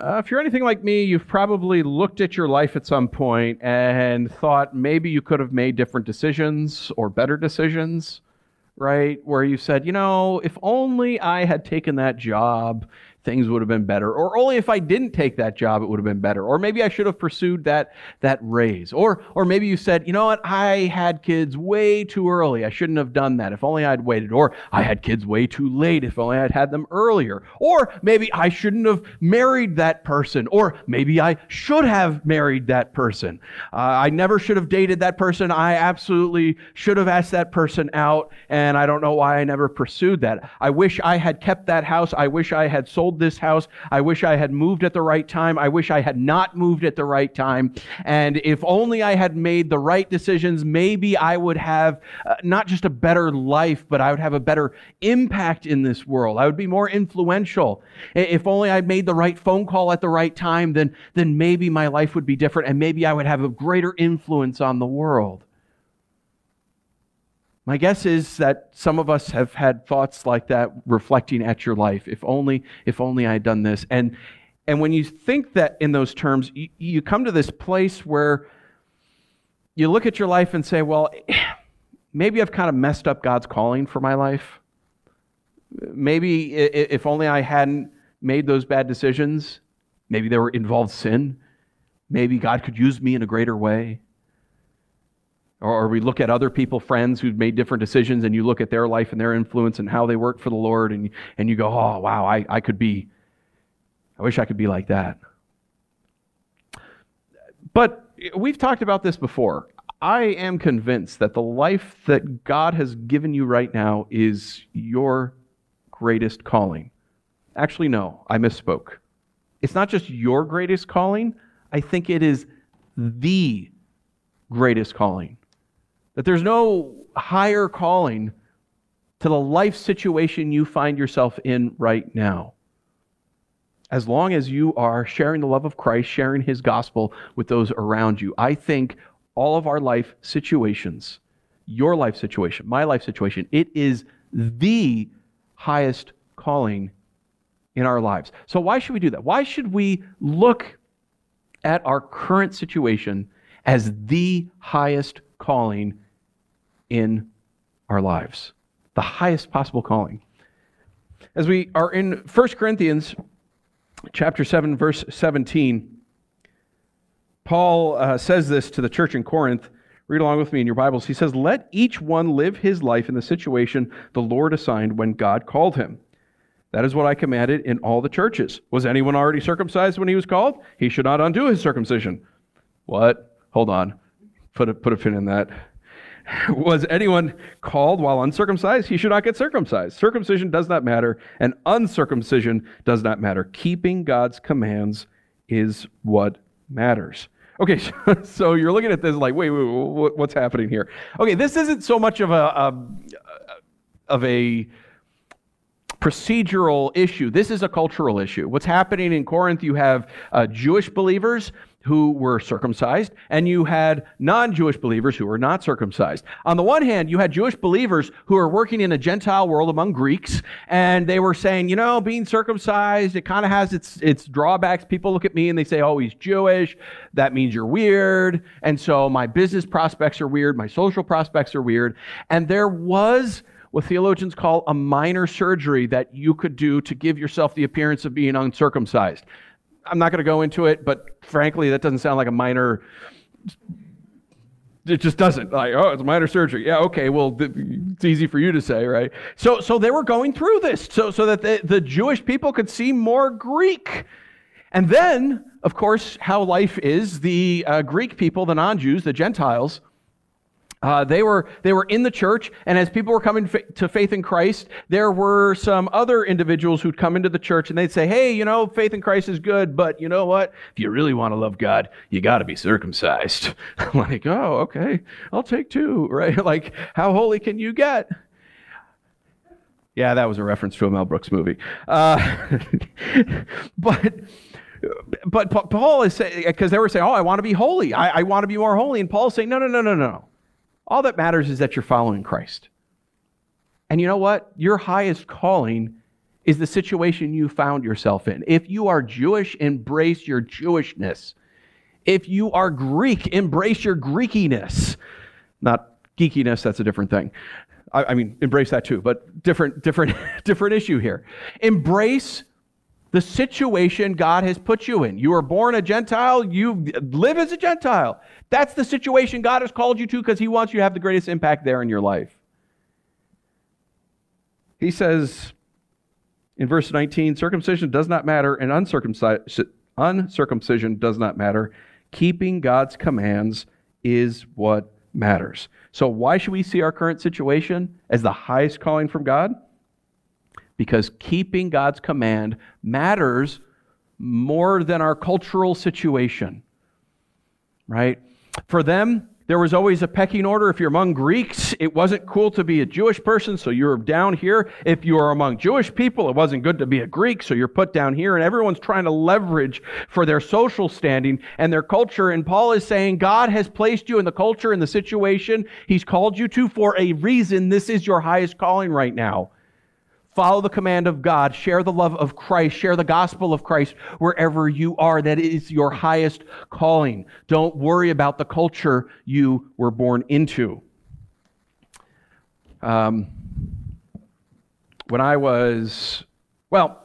Uh, if you're anything like me, you've probably looked at your life at some point and thought maybe you could have made different decisions or better decisions, right? Where you said, you know, if only I had taken that job things would have been better. Or only if I didn't take that job, it would have been better. Or maybe I should have pursued that, that raise. Or, or maybe you said, you know what, I had kids way too early. I shouldn't have done that. If only I'd waited. Or I had kids way too late. If only I'd had them earlier. Or maybe I shouldn't have married that person. Or maybe I should have married that person. Uh, I never should have dated that person. I absolutely should have asked that person out. And I don't know why I never pursued that. I wish I had kept that house. I wish I had sold sold this house. I wish I had moved at the right time. I wish I had not moved at the right time. And if only I had made the right decisions, maybe I would have uh, not just a better life, but I would have a better impact in this world. I would be more influential. If only I made the right phone call at the right time, then, then maybe my life would be different and maybe I would have a greater influence on the world. My guess is that some of us have had thoughts like that reflecting at your life. If only, if only I had done this. And, and when you think that in those terms, you, you come to this place where you look at your life and say, well, maybe I've kind of messed up God's calling for my life. Maybe if only I hadn't made those bad decisions, maybe they were involved sin. Maybe God could use me in a greater way. Or we look at other people, friends who've made different decisions, and you look at their life and their influence and how they work for the Lord, and, and you go, oh, wow, I, I could be, I wish I could be like that. But we've talked about this before. I am convinced that the life that God has given you right now is your greatest calling. Actually, no, I misspoke. It's not just your greatest calling, I think it is the greatest calling. That there's no higher calling to the life situation you find yourself in right now. As long as you are sharing the love of Christ, sharing his gospel with those around you, I think all of our life situations, your life situation, my life situation, it is the highest calling in our lives. So, why should we do that? Why should we look at our current situation as the highest calling in our lives. The highest possible calling. As we are in 1 Corinthians chapter 7 verse 17, Paul uh, says this to the church in Corinth. Read along with me in your Bibles. He says, Let each one live his life in the situation the Lord assigned when God called him. That is what I commanded in all the churches. Was anyone already circumcised when he was called? He should not undo his circumcision. What? Hold on. Put a, put a pin in that. Was anyone called while uncircumcised? He should not get circumcised. Circumcision does not matter, and uncircumcision does not matter. Keeping God's commands is what matters. Okay, so you're looking at this like, wait, wait, wait what's happening here? Okay, this isn't so much of a, a of a procedural issue. This is a cultural issue. What's happening in Corinth? You have uh, Jewish believers who were circumcised, and you had non Jewish believers who were not circumcised. On the one hand, you had Jewish believers who were working in a Gentile world among Greeks, and they were saying, you know, being circumcised, it kind of has its, its drawbacks. People look at me and they say, oh, he's Jewish. That means you're weird. And so my business prospects are weird, my social prospects are weird. And there was what theologians call a minor surgery that you could do to give yourself the appearance of being uncircumcised. I'm not going to go into it, but frankly, that doesn't sound like a minor. It just doesn't. Like, oh, it's minor surgery. Yeah, okay. Well, it's easy for you to say, right? So, so they were going through this so, so that the, the Jewish people could see more Greek. And then, of course, how life is, the uh, Greek people, the non Jews, the Gentiles, uh, they, were, they were in the church, and as people were coming to faith in Christ, there were some other individuals who'd come into the church and they'd say, Hey, you know, faith in Christ is good, but you know what? If you really want to love God, you got to be circumcised. Like, Oh, okay, I'll take two, right? like, how holy can you get? Yeah, that was a reference to a Mel Brooks movie. Uh, but but Paul is saying, because they were saying, Oh, I want to be holy. I, I want to be more holy. And Paul's saying, No, no, no, no, no. All that matters is that you're following Christ. And you know what? Your highest calling is the situation you found yourself in. If you are Jewish, embrace your Jewishness. If you are Greek, embrace your Greekiness. Not geekiness, that's a different thing. I, I mean, embrace that too, but different, different, different issue here. Embrace the situation God has put you in. You are born a Gentile, you live as a Gentile. That's the situation God has called you to because He wants you to have the greatest impact there in your life. He says in verse 19 circumcision does not matter, and uncircumcision does not matter. Keeping God's commands is what matters. So, why should we see our current situation as the highest calling from God? Because keeping God's command matters more than our cultural situation, right? For them, there was always a pecking order. If you're among Greeks, it wasn't cool to be a Jewish person, so you're down here. If you are among Jewish people, it wasn't good to be a Greek, so you're put down here. And everyone's trying to leverage for their social standing and their culture. And Paul is saying, God has placed you in the culture and the situation He's called you to for a reason. This is your highest calling right now. Follow the command of God. Share the love of Christ. Share the gospel of Christ wherever you are. That is your highest calling. Don't worry about the culture you were born into. Um, when I was, well,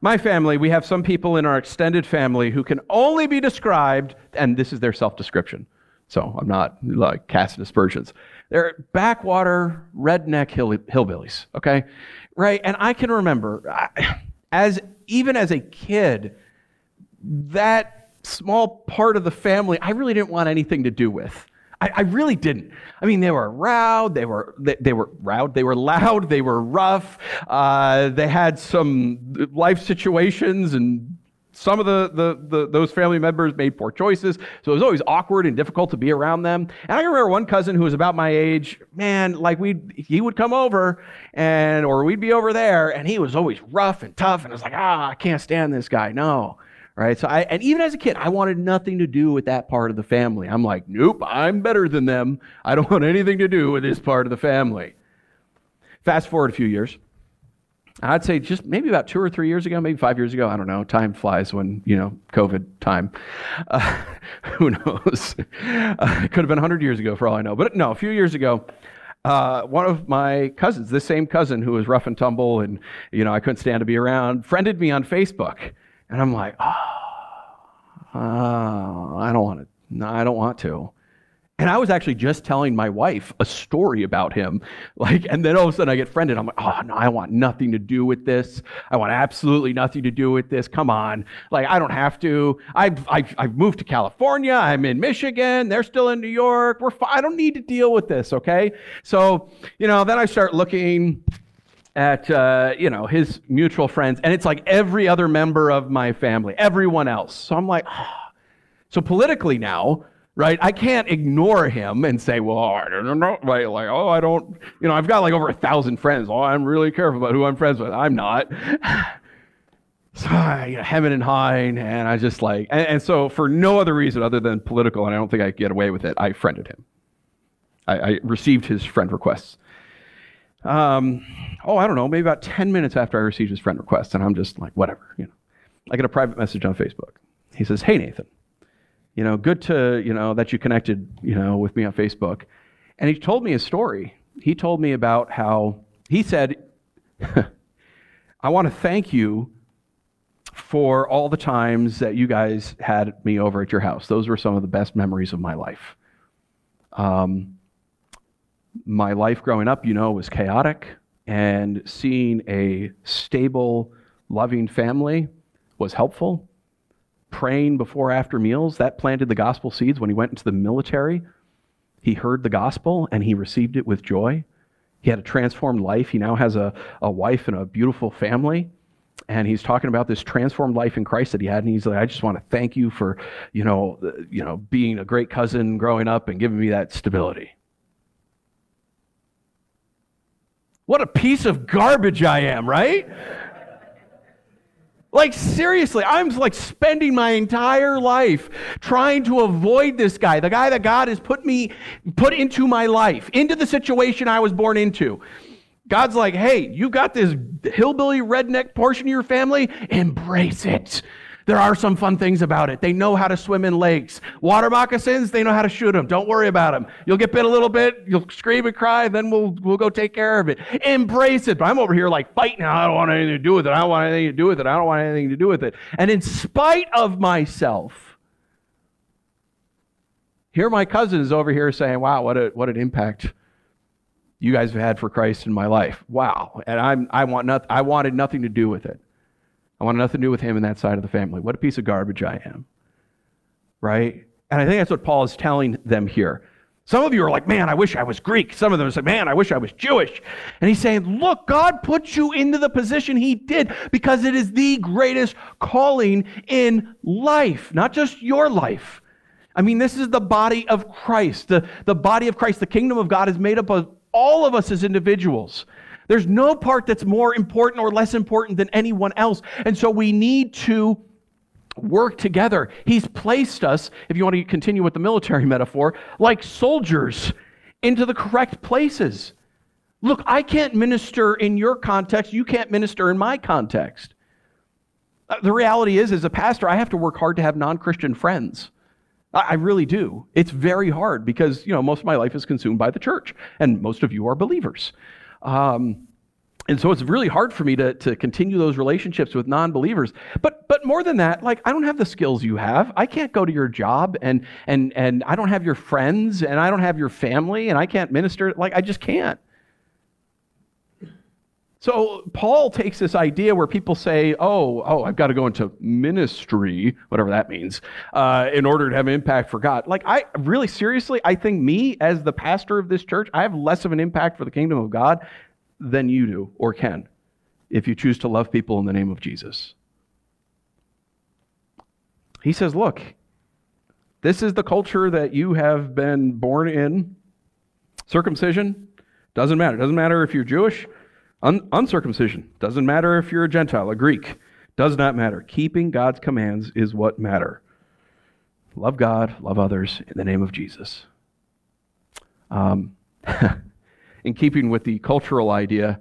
my family, we have some people in our extended family who can only be described, and this is their self description. So I'm not like casting aspersions. They're backwater redneck hill- hillbillies, okay? right? And I can remember, as even as a kid, that small part of the family I really didn't want anything to do with. I, I really didn't. I mean, they were loud. They were they, they were loud. They were loud. They were rough. Uh, they had some life situations and some of the, the, the, those family members made poor choices, so it was always awkward and difficult to be around them. And I remember one cousin who was about my age. Man, like we he would come over, and or we'd be over there, and he was always rough and tough, and I was like, ah, I can't stand this guy. No, right? So I and even as a kid, I wanted nothing to do with that part of the family. I'm like, nope, I'm better than them. I don't want anything to do with this part of the family. Fast forward a few years. I'd say just maybe about two or three years ago, maybe five years ago. I don't know. Time flies when, you know, COVID time. Uh, who knows? Uh, could have been 100 years ago for all I know. But no, a few years ago, uh, one of my cousins, this same cousin who was rough and tumble and, you know, I couldn't stand to be around, friended me on Facebook. And I'm like, oh, oh I don't want to. No, I don't want to. And I was actually just telling my wife a story about him. Like, and then all of a sudden I get friended. I'm like, oh no, I want nothing to do with this. I want absolutely nothing to do with this. Come on. Like, I don't have to. I've, I've, I've moved to California. I'm in Michigan. They're still in New York. We're I don't need to deal with this, okay? So, you know, then I start looking at uh, you know his mutual friends, and it's like every other member of my family, everyone else. So I'm like, oh. so politically now, right? I can't ignore him and say, well, I don't know, right? Like, oh, I don't, you know, I've got like over a thousand friends. Oh, I'm really careful about who I'm friends with. I'm not. so I, you know, hemming and hawing, and I just like, and, and, so for no other reason other than political, and I don't think I could get away with it, I friended him. I, I received his friend requests. Um, oh, I don't know, maybe about 10 minutes after I received his friend request, and I'm just like, whatever, you know. I get a private message on Facebook. He says, Hey, Nathan you know, good to, you know, that you connected, you know, with me on Facebook. And he told me a story. He told me about how he said, I want to thank you for all the times that you guys had me over at your house. Those were some of the best memories of my life. Um, my life growing up, you know, was chaotic, and seeing a stable, loving family was helpful praying before after meals, that planted the gospel seeds when he went into the military. He heard the gospel and he received it with joy. He had a transformed life. He now has a, a wife and a beautiful family. And he's talking about this transformed life in Christ that he had. And he's like, I just want to thank you for, you know, you know, being a great cousin growing up and giving me that stability. What a piece of garbage I am, right? Like, seriously, I'm like spending my entire life trying to avoid this guy, the guy that God has put me, put into my life, into the situation I was born into. God's like, hey, you got this hillbilly redneck portion of your family, embrace it. There are some fun things about it. They know how to swim in lakes. Water moccasins, they know how to shoot them. Don't worry about them. You'll get bit a little bit, you'll scream and cry, then we'll, we'll go take care of it. Embrace it. But I'm over here like fighting. I don't want anything to do with it. I don't want anything to do with it. I don't want anything to do with it. And in spite of myself, here my cousin is over here saying, wow, what, a, what an impact you guys have had for Christ in my life. Wow. And I'm, I, want not, I wanted nothing to do with it. I want nothing to do with him and that side of the family. What a piece of garbage I am. Right? And I think that's what Paul is telling them here. Some of you are like, man, I wish I was Greek. Some of them are like, man, I wish I was Jewish. And he's saying, look, God put you into the position he did because it is the greatest calling in life, not just your life. I mean, this is the body of Christ. The, the body of Christ, the kingdom of God is made up of all of us as individuals. There's no part that's more important or less important than anyone else. And so we need to work together. He's placed us, if you want to continue with the military metaphor, like soldiers into the correct places. Look, I can't minister in your context. You can't minister in my context. Uh, the reality is, as a pastor, I have to work hard to have non Christian friends. I really do. It's very hard because, you know, most of my life is consumed by the church, and most of you are believers. Um, and so it's really hard for me to, to continue those relationships with non-believers. But but more than that like i don't have the skills you have. I can't go to your job and and and i don't have your friends and i don't have your family and i can't minister. Like i just can't so Paul takes this idea where people say, "Oh, oh, I've got to go into ministry, whatever that means, uh, in order to have an impact for God." Like, I really seriously, I think me as the pastor of this church, I have less of an impact for the kingdom of God than you do or can, if you choose to love people in the name of Jesus. He says, "Look, this is the culture that you have been born in. Circumcision doesn't matter. Doesn't matter if you're Jewish." Un- uncircumcision doesn't matter if you're a Gentile, a Greek, does not matter. Keeping God's commands is what matter. Love God, love others in the name of Jesus. Um, in keeping with the cultural idea,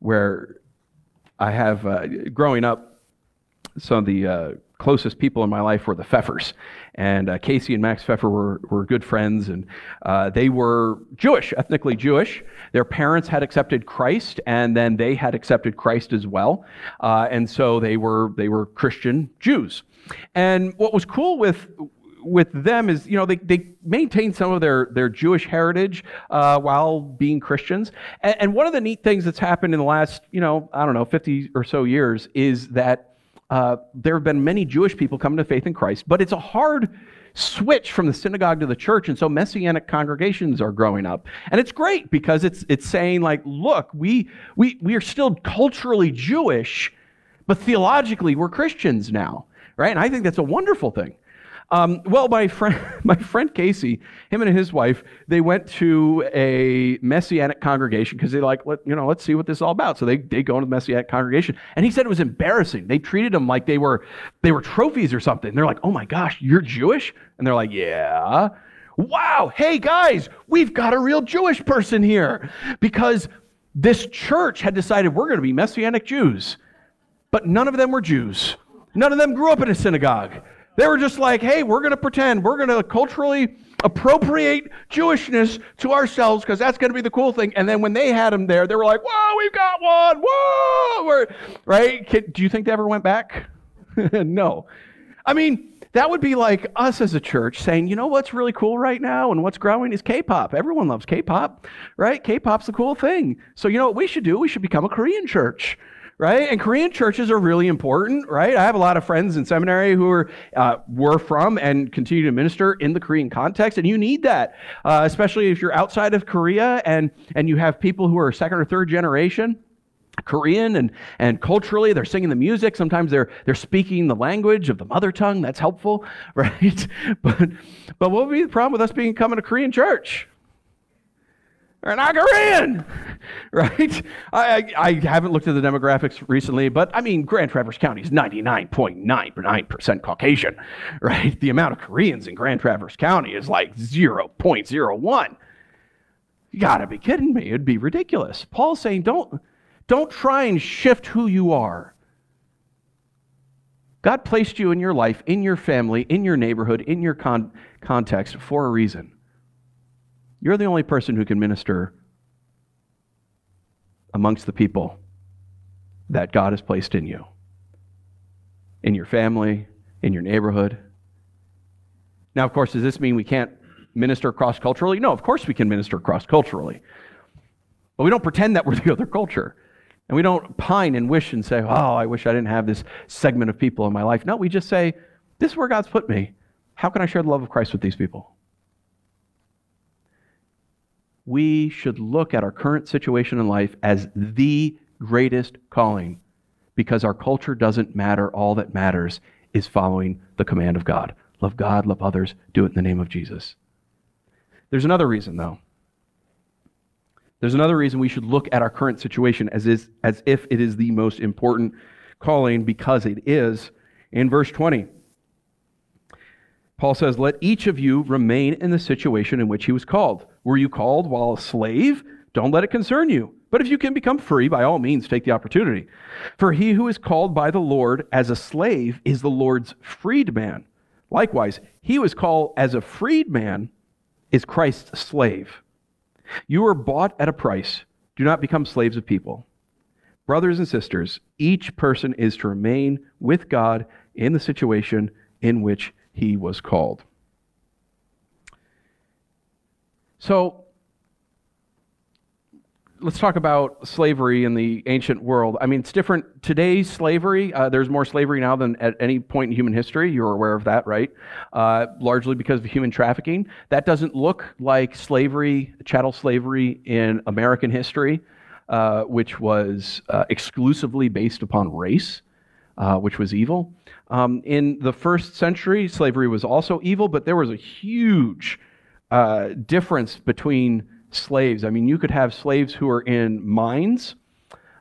where I have uh, growing up, some of the uh, closest people in my life were the Pfeffers. And uh, Casey and Max Pfeffer were, were good friends, and uh, they were Jewish, ethnically Jewish. Their parents had accepted Christ, and then they had accepted Christ as well. Uh, and so they were, they were Christian Jews. And what was cool with, with them is, you know, they, they maintained some of their, their Jewish heritage uh, while being Christians. And, and, one of the neat things that's happened in the last, you know, I don't know, 50 or so years is that uh, there have been many Jewish people coming to faith in Christ, but it's a hard switch from the synagogue to the church, and so messianic congregations are growing up, and it's great because it's it's saying like, look, we we we are still culturally Jewish, but theologically we're Christians now, right? And I think that's a wonderful thing. Um, well, my friend, my friend Casey, him and his wife, they went to a messianic congregation because they like, let, you know, let's see what this is all about. So they, they go into the messianic congregation, and he said it was embarrassing. They treated them like they were they were trophies or something. they're like, oh my gosh, you're Jewish, and they're like, yeah. Wow, hey guys, we've got a real Jewish person here because this church had decided we're going to be messianic Jews, but none of them were Jews. None of them grew up in a synagogue. They were just like, hey, we're going to pretend, we're going to culturally appropriate Jewishness to ourselves because that's going to be the cool thing. And then when they had them there, they were like, whoa, we've got one, whoa, we're, right? Do you think they ever went back? no. I mean, that would be like us as a church saying, you know what's really cool right now and what's growing is K pop. Everyone loves K pop, right? K pop's the cool thing. So, you know what we should do? We should become a Korean church right? And Korean churches are really important, right? I have a lot of friends in seminary who are uh, were from and continue to minister in the Korean context, and you need that, uh, especially if you're outside of Korea and and you have people who are second or third generation. Korean and, and culturally, they're singing the music. Sometimes they're, they're speaking the language of the mother tongue. That's helpful, right? But, but what would be the problem with us becoming a Korean church? They're Korean, right? I, I, haven't looked at the demographics recently, but I mean, Grand Traverse County is 99.99% Caucasian, right? The amount of Koreans in Grand Traverse County is like 0.01. You got to be kidding me. It'd be ridiculous. Paul's saying, don't, don't try and shift who you are. God placed you in your life, in your family, in your neighborhood, in your con- context for a reason. You're the only person who can minister amongst the people that God has placed in you, in your family, in your neighborhood. Now, of course, does this mean we can't minister cross culturally? No, of course we can minister cross culturally. But we don't pretend that we're the other culture. And we don't pine and wish and say, oh, I wish I didn't have this segment of people in my life. No, we just say, this is where God's put me. How can I share the love of Christ with these people? We should look at our current situation in life as the greatest calling because our culture doesn't matter. All that matters is following the command of God. Love God, love others, do it in the name of Jesus. There's another reason, though. There's another reason we should look at our current situation as, is, as if it is the most important calling because it is. In verse 20, Paul says, Let each of you remain in the situation in which he was called. Were you called while a slave? Don't let it concern you. But if you can become free, by all means, take the opportunity. For he who is called by the Lord as a slave is the Lord's freedman. Likewise, he who is called as a freedman is Christ's slave. You were bought at a price. Do not become slaves of people. Brothers and sisters, each person is to remain with God in the situation in which he was called. So, let's talk about slavery in the ancient world. I mean, it's different. Today's slavery, uh, there's more slavery now than at any point in human history. You're aware of that, right? Uh, largely because of human trafficking. That doesn't look like slavery, chattel slavery in American history, uh, which was uh, exclusively based upon race, uh, which was evil. Um, in the first century, slavery was also evil, but there was a huge uh, difference between slaves. I mean, you could have slaves who were in mines.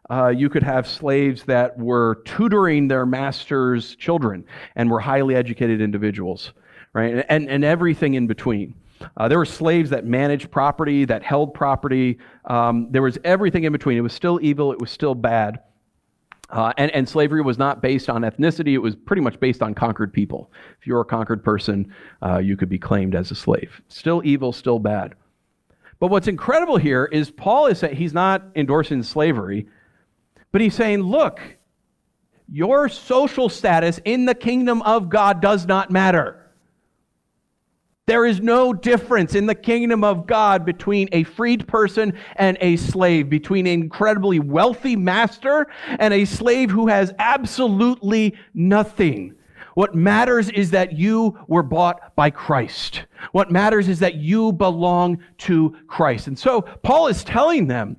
Uh, you could have slaves that were tutoring their master's children and were highly educated individuals, right? And, and everything in between. Uh, there were slaves that managed property, that held property. Um, there was everything in between. It was still evil, it was still bad. Uh, and, and slavery was not based on ethnicity, it was pretty much based on conquered people. If you were a conquered person, uh, you could be claimed as a slave. Still evil, still bad. But what's incredible here is Paul is saying he's not endorsing slavery, but he's saying, look, your social status in the kingdom of God does not matter. There is no difference in the kingdom of God between a freed person and a slave, between an incredibly wealthy master and a slave who has absolutely nothing. What matters is that you were bought by Christ. What matters is that you belong to Christ. And so Paul is telling them,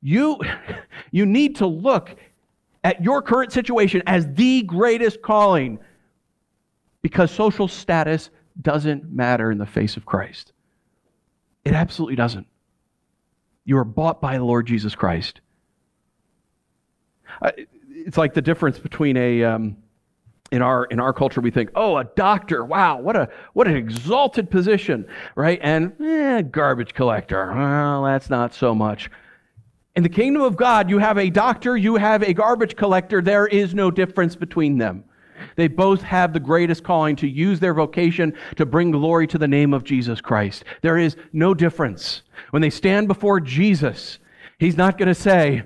you, you need to look at your current situation as the greatest calling because social status doesn't matter in the face of Christ. It absolutely doesn't. You are bought by the Lord Jesus Christ. It's like the difference between a, um, in our in our culture we think oh a doctor wow what a what an exalted position right and eh, garbage collector well that's not so much in the kingdom of god you have a doctor you have a garbage collector there is no difference between them they both have the greatest calling to use their vocation to bring glory to the name of jesus christ. There is no difference. When they stand before jesus he's not going to say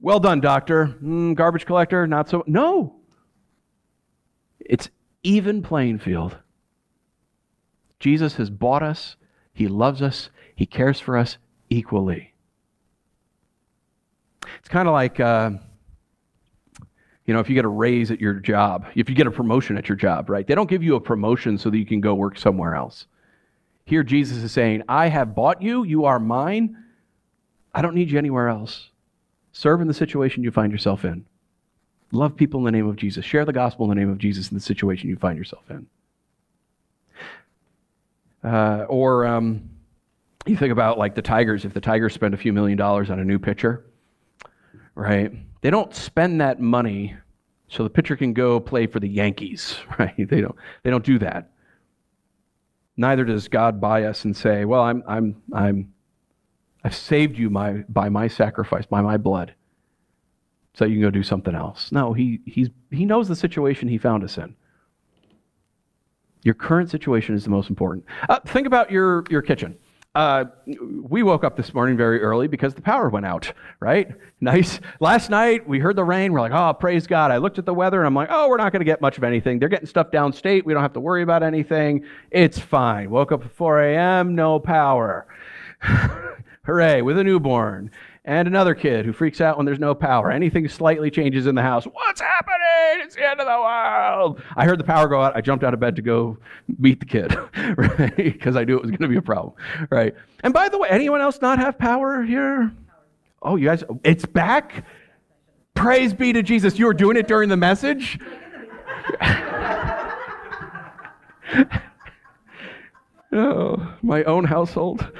well done doctor. Mm, garbage collector not so no. It's even playing field. Jesus has bought us, He loves us, He cares for us equally. It's kind of like, uh, you know, if you get a raise at your job, if you get a promotion at your job, right? They don't give you a promotion so that you can go work somewhere else. Here, Jesus is saying, I have bought you, you are mine. I don't need you anywhere else. Serve in the situation you find yourself in. Love people in the name of Jesus. Share the gospel in the name of Jesus in the situation you find yourself in. Uh, or um, you think about like the Tigers, if the Tigers spend a few million dollars on a new pitcher, right? They don't spend that money so the pitcher can go play for the Yankees, right? They don't, they don't do that. Neither does God buy us and say, Well, I'm, I'm, I'm, I've saved you my, by my sacrifice, by my blood, so you can go do something else. No, he, he's, he knows the situation he found us in. Your current situation is the most important. Uh, think about your, your kitchen. Uh, we woke up this morning very early because the power went out, right? Nice. Last night we heard the rain. We're like, oh, praise God. I looked at the weather and I'm like, oh, we're not going to get much of anything. They're getting stuff downstate. We don't have to worry about anything. It's fine. Woke up at 4 a.m., no power. Hooray, with a newborn and another kid who freaks out when there's no power. Anything slightly changes in the house. What's happening? It's the end of the world. I heard the power go out. I jumped out of bed to go meet the kid, right? Because I knew it was going to be a problem, right? And by the way, anyone else not have power here? Oh, you guys, it's back? Praise be to Jesus. You were doing it during the message? oh, my own household.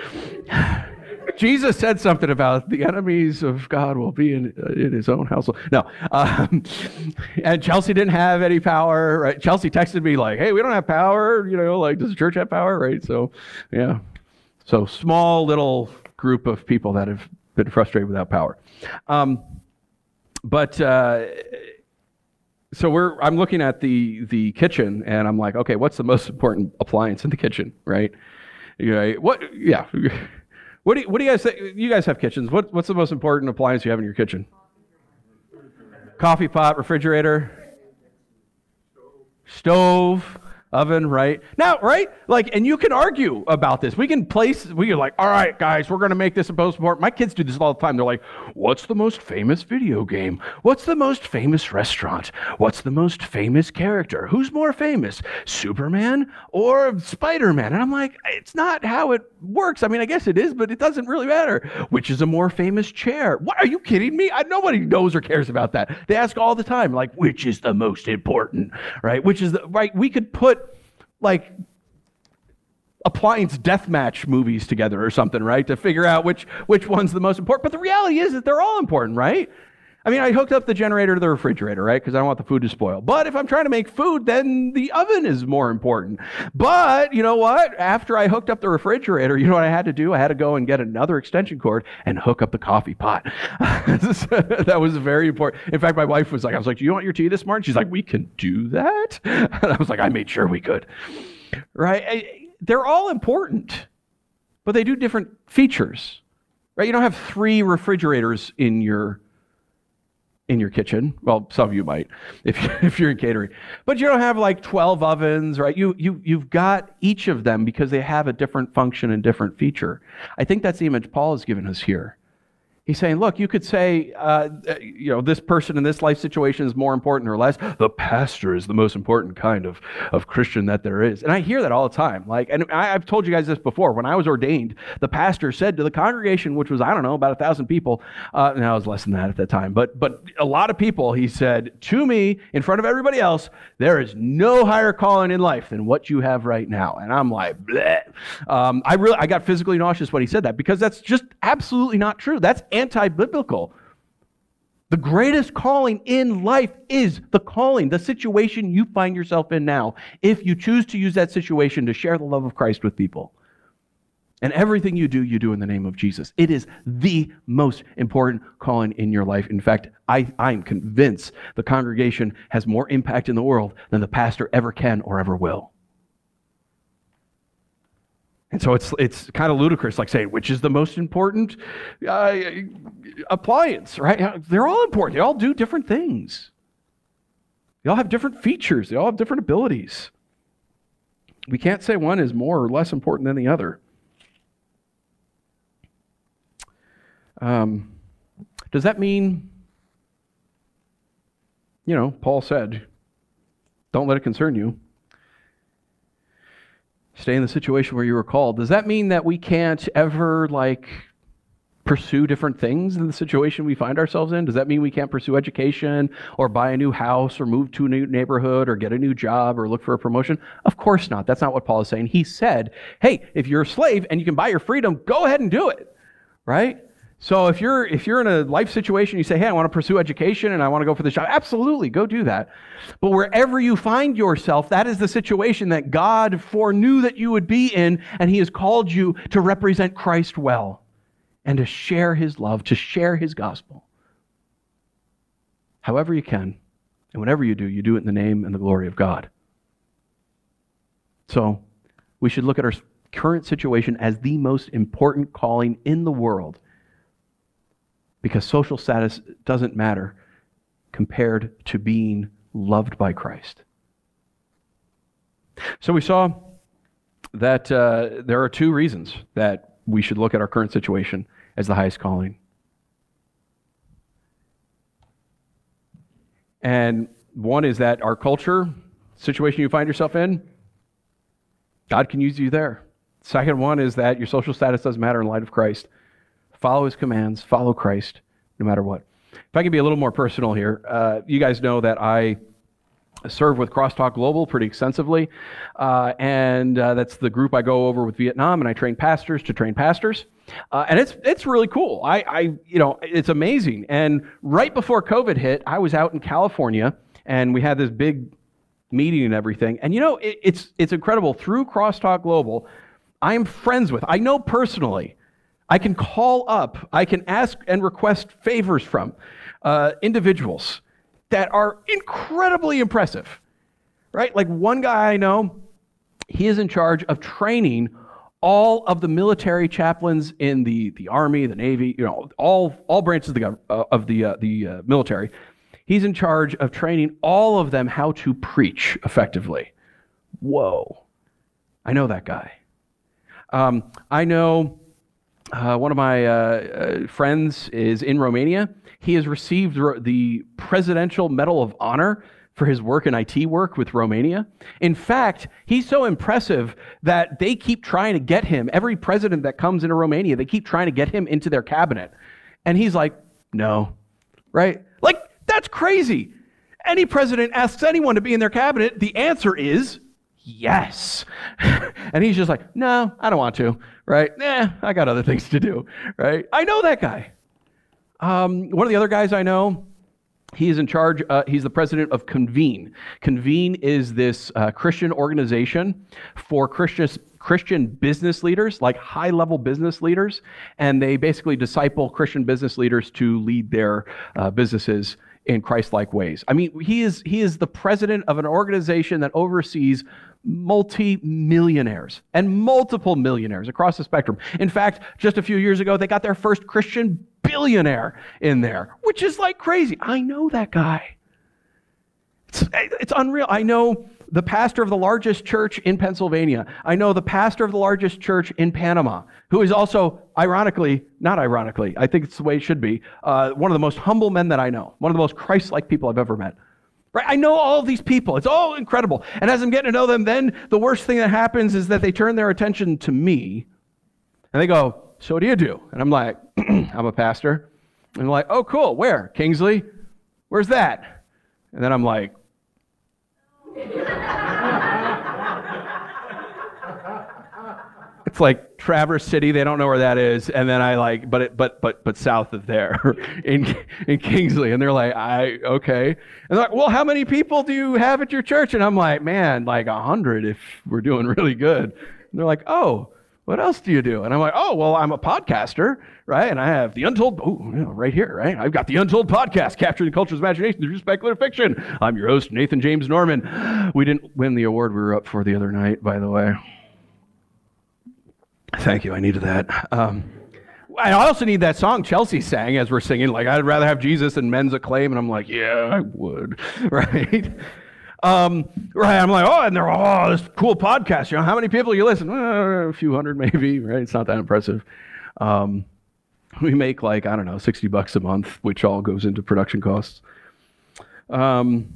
Jesus said something about the enemies of God will be in, uh, in his own household. No. Um, and Chelsea didn't have any power. Right? Chelsea texted me like, hey, we don't have power. You know, like, does the church have power? Right? So, yeah. So, small little group of people that have been frustrated without power. Um, but, uh, so we're i'm looking at the the kitchen and i'm like okay what's the most important appliance in the kitchen right you know, what yeah what do you, what do you guys think? You guys have kitchens. What, what's the most important appliance you have in your kitchen? Coffee pot, refrigerator, stove oven, right? Now, right? Like, and you can argue about this. We can place, we can like, all right, guys, we're going to make this a post report. My kids do this all the time. They're like, what's the most famous video game? What's the most famous restaurant? What's the most famous character? Who's more famous, Superman or Spider Man? And I'm like, it's not how it works. I mean, I guess it is, but it doesn't really matter. Which is a more famous chair? What are you kidding me? I, nobody knows or cares about that. They ask all the time, like, which is the most important, right? Which is the, right? We could put like appliance deathmatch movies together or something, right? To figure out which which one's the most important. But the reality is that they're all important, right? I mean, I hooked up the generator to the refrigerator, right? Because I don't want the food to spoil. But if I'm trying to make food, then the oven is more important. But you know what? After I hooked up the refrigerator, you know what I had to do? I had to go and get another extension cord and hook up the coffee pot. that was very important. In fact, my wife was like, I was like, Do you want your tea this morning? She's like, We can do that? And I was like, I made sure we could. Right? They're all important, but they do different features. Right? You don't have three refrigerators in your in your kitchen. Well, some of you might if, if you're in catering. But you don't have like 12 ovens, right? You, you, you've got each of them because they have a different function and different feature. I think that's the image Paul has given us here. He's saying, look, you could say, uh, you know, this person in this life situation is more important or less. The pastor is the most important kind of, of Christian that there is. And I hear that all the time. Like, and I, have told you guys this before. When I was ordained, the pastor said to the congregation, which was, I don't know, about a thousand people, uh, and I was less than that at that time, but, but a lot of people, he said to me in front of everybody else, there is no higher calling in life than what you have right now. And I'm like, bleh. Um, I really, I got physically nauseous when he said that because that's just absolutely not true. That's anti biblical. The greatest calling in life is the calling, the situation you find yourself in now, if you choose to use that situation to share the love of Christ with people. And everything you do, you do in the name of Jesus. It is the most important calling in your life. In fact, I, I'm convinced the congregation has more impact in the world than the pastor ever can or ever will. And so it's, it's kind of ludicrous, like saying, which is the most important uh, appliance, right? They're all important. They all do different things. They all have different features. They all have different abilities. We can't say one is more or less important than the other. Um, does that mean, you know, Paul said, don't let it concern you? Stay in the situation where you were called. Does that mean that we can't ever like pursue different things in the situation we find ourselves in? Does that mean we can't pursue education or buy a new house or move to a new neighborhood or get a new job or look for a promotion? Of course not. That's not what Paul is saying. He said, hey, if you're a slave and you can buy your freedom, go ahead and do it, right? So if you're if you're in a life situation, you say, "Hey, I want to pursue education and I want to go for this job." Absolutely, go do that. But wherever you find yourself, that is the situation that God foreknew that you would be in, and He has called you to represent Christ well and to share His love, to share His gospel. However you can, and whatever you do, you do it in the name and the glory of God. So we should look at our current situation as the most important calling in the world because social status doesn't matter compared to being loved by Christ. So we saw that uh, there are two reasons that we should look at our current situation as the highest calling. And one is that our culture, situation you find yourself in, God can use you there. Second one is that your social status doesn't matter in light of Christ. Follow his commands, follow Christ, no matter what. If I can be a little more personal here, uh, you guys know that I serve with Crosstalk Global pretty extensively, uh, and uh, that's the group I go over with Vietnam, and I train pastors to train pastors, uh, and it's it's really cool. I, I you know it's amazing. And right before COVID hit, I was out in California, and we had this big meeting and everything. And you know it, it's it's incredible through Crosstalk Global. I am friends with. I know personally I can call up, I can ask and request favors from uh, individuals that are incredibly impressive, right? Like one guy I know, he is in charge of training all of the military chaplains in the, the Army, the Navy, you know, all, all branches of the, uh, of the, uh, the uh, military. He's in charge of training all of them how to preach effectively. Whoa. I know that guy. Um, I know uh, one of my uh, uh, friends is in Romania. He has received the Presidential Medal of Honor for his work in IT work with Romania. In fact, he's so impressive that they keep trying to get him, every president that comes into Romania, they keep trying to get him into their cabinet. And he's like, no, right? Like, that's crazy. Any president asks anyone to be in their cabinet, the answer is yes. and he's just like, no, I don't want to, right? Nah, I got other things to do, right? I know that guy. Um, one of the other guys I know, he is in charge, uh, he's the president of Convene. Convene is this uh, Christian organization for Christian, Christian business leaders, like high level business leaders, and they basically disciple Christian business leaders to lead their uh, businesses in Christ-like ways. I mean, he is he is the president of an organization that oversees multi-millionaires and multiple millionaires across the spectrum. In fact, just a few years ago, they got their first Christian billionaire in there, which is like crazy. I know that guy. It's, it's unreal. I know the pastor of the largest church in Pennsylvania. I know the pastor of the largest church in Panama, who is also, ironically, not ironically, I think it's the way it should be, uh, one of the most humble men that I know, one of the most Christ like people I've ever met. Right? I know all these people. It's all incredible. And as I'm getting to know them, then the worst thing that happens is that they turn their attention to me and they go, So what do you do? And I'm like, I'm a pastor. And they're like, Oh, cool. Where? Kingsley? Where's that? And then I'm like, it's like Traverse City. They don't know where that is, and then I like, but it, but but but south of there, in in Kingsley, and they're like, I okay, and they're like, well, how many people do you have at your church? And I'm like, man, like a hundred if we're doing really good. And they're like, oh, what else do you do? And I'm like, oh, well, I'm a podcaster, right? And I have the Untold, oh, right here, right? I've got the Untold podcast, capturing the culture's imagination through speculative fiction. I'm your host, Nathan James Norman. We didn't win the award we were up for the other night, by the way. Thank you. I needed that. Um, I also need that song Chelsea sang as we're singing. Like, I'd rather have Jesus and men's acclaim. And I'm like, yeah, I would. Right? Um, right. I'm like, oh, and they're, oh, this cool podcast. You know, how many people you listen? Uh, a few hundred, maybe, right? It's not that impressive. Um, we make like, I don't know, 60 bucks a month, which all goes into production costs. Um,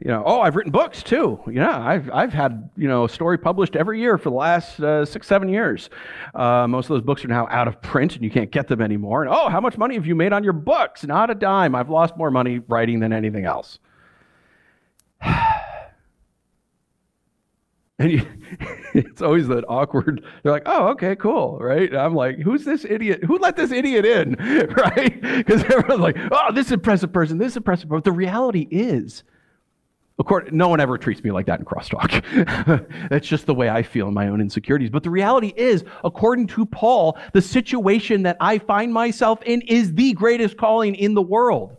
you know, oh, I've written books too. Yeah, I've, I've had, you know, a story published every year for the last uh, six, seven years. Uh, most of those books are now out of print and you can't get them anymore. And oh, how much money have you made on your books? Not a dime. I've lost more money writing than anything else. and you, it's always that awkward. They're like, oh, okay, cool, right? And I'm like, who's this idiot? Who let this idiot in, right? Because everyone's like, oh, this impressive person, this impressive person. But the reality is, According, no one ever treats me like that in crosstalk. That's just the way I feel in my own insecurities. But the reality is, according to Paul, the situation that I find myself in is the greatest calling in the world.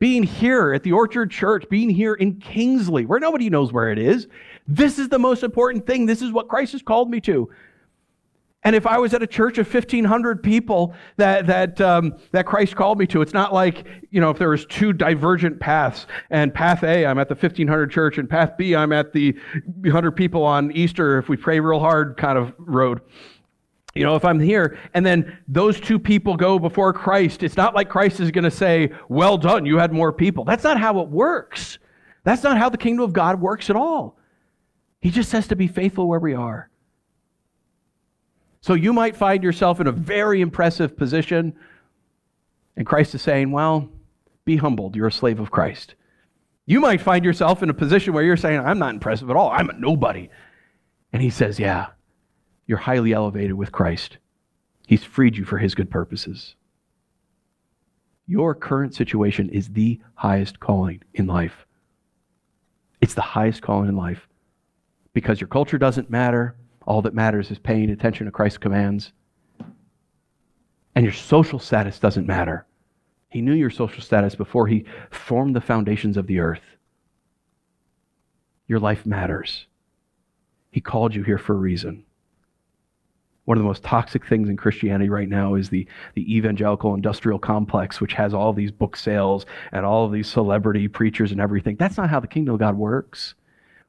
Being here at the Orchard Church, being here in Kingsley, where nobody knows where it is, this is the most important thing. This is what Christ has called me to. And if I was at a church of 1,500 people that, that, um, that Christ called me to, it's not like, you know, if there was two divergent paths and path A, I'm at the 1,500 church, and path B, I'm at the 100 people on Easter, if we pray real hard kind of road. You know, if I'm here and then those two people go before Christ, it's not like Christ is going to say, Well done, you had more people. That's not how it works. That's not how the kingdom of God works at all. He just says to be faithful where we are. So you might find yourself in a very impressive position, and Christ is saying, Well, be humbled. You're a slave of Christ. You might find yourself in a position where you're saying, I'm not impressive at all. I'm a nobody. And he says, Yeah, you're highly elevated with Christ. He's freed you for his good purposes. Your current situation is the highest calling in life. It's the highest calling in life because your culture doesn't matter. All that matters is paying attention to Christ's commands. And your social status doesn't matter. He knew your social status before he formed the foundations of the earth. Your life matters. He called you here for a reason. One of the most toxic things in Christianity right now is the, the evangelical industrial complex, which has all these book sales and all of these celebrity preachers and everything. That's not how the kingdom of God works.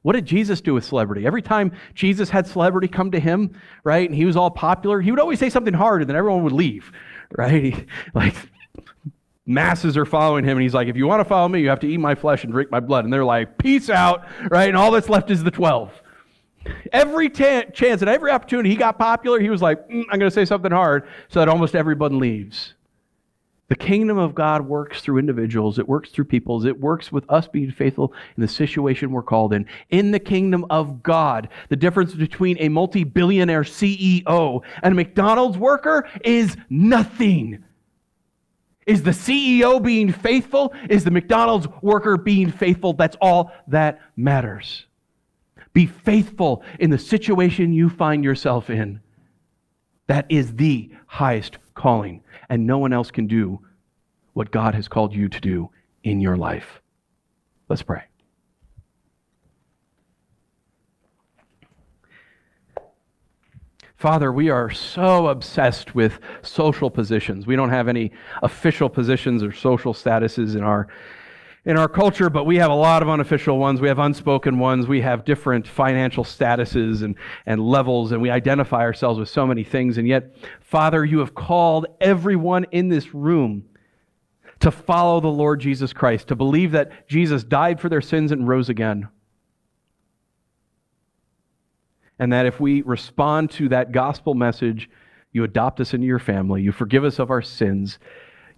What did Jesus do with celebrity? Every time Jesus had celebrity come to him, right, and he was all popular, he would always say something hard and then everyone would leave, right? He, like, masses are following him and he's like, if you want to follow me, you have to eat my flesh and drink my blood. And they're like, peace out, right? And all that's left is the 12. Every t- chance and every opportunity he got popular, he was like, mm, I'm going to say something hard so that almost everyone leaves. The kingdom of God works through individuals, it works through peoples, it works with us being faithful in the situation we're called in. In the kingdom of God, the difference between a multi billionaire CEO and a McDonald's worker is nothing. Is the CEO being faithful? Is the McDonald's worker being faithful? That's all that matters. Be faithful in the situation you find yourself in. That is the highest calling and no one else can do what God has called you to do in your life. Let's pray. Father, we are so obsessed with social positions. We don't have any official positions or social statuses in our in our culture, but we have a lot of unofficial ones. We have unspoken ones. We have different financial statuses and, and levels, and we identify ourselves with so many things. And yet, Father, you have called everyone in this room to follow the Lord Jesus Christ, to believe that Jesus died for their sins and rose again. And that if we respond to that gospel message, you adopt us into your family, you forgive us of our sins,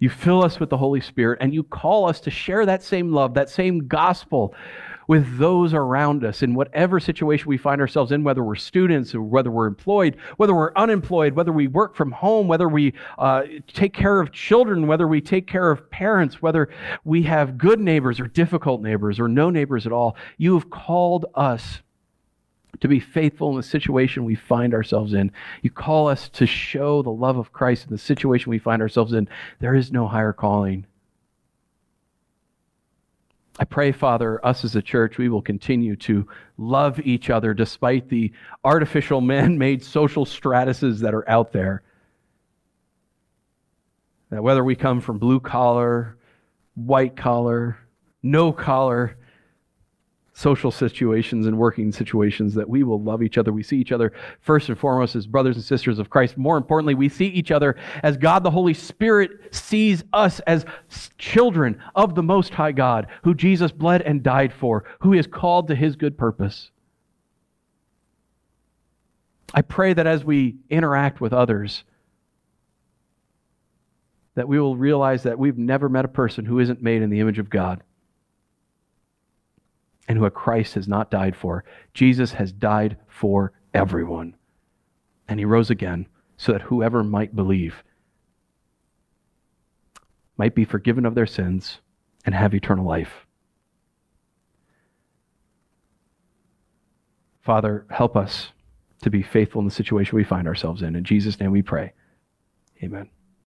you fill us with the Holy Spirit, and you call us to share that same love, that same gospel with those around us in whatever situation we find ourselves in, whether we're students or whether we're employed, whether we're unemployed, whether we work from home, whether we uh, take care of children, whether we take care of parents, whether we have good neighbors or difficult neighbors or no neighbors at all. You have called us to be faithful in the situation we find ourselves in. You call us to show the love of Christ in the situation we find ourselves in. There is no higher calling. I pray, Father, us as a church, we will continue to love each other despite the artificial man made social stratuses that are out there. That whether we come from blue collar, white collar, no collar, social situations and working situations that we will love each other. We see each other first and foremost as brothers and sisters of Christ. More importantly, we see each other as God the Holy Spirit sees us as children of the Most High God, who Jesus bled and died for, who is called to his good purpose. I pray that as we interact with others, that we will realize that we've never met a person who isn't made in the image of God and who a Christ has not died for. Jesus has died for everyone. And he rose again so that whoever might believe might be forgiven of their sins and have eternal life. Father, help us to be faithful in the situation we find ourselves in. In Jesus' name we pray. Amen.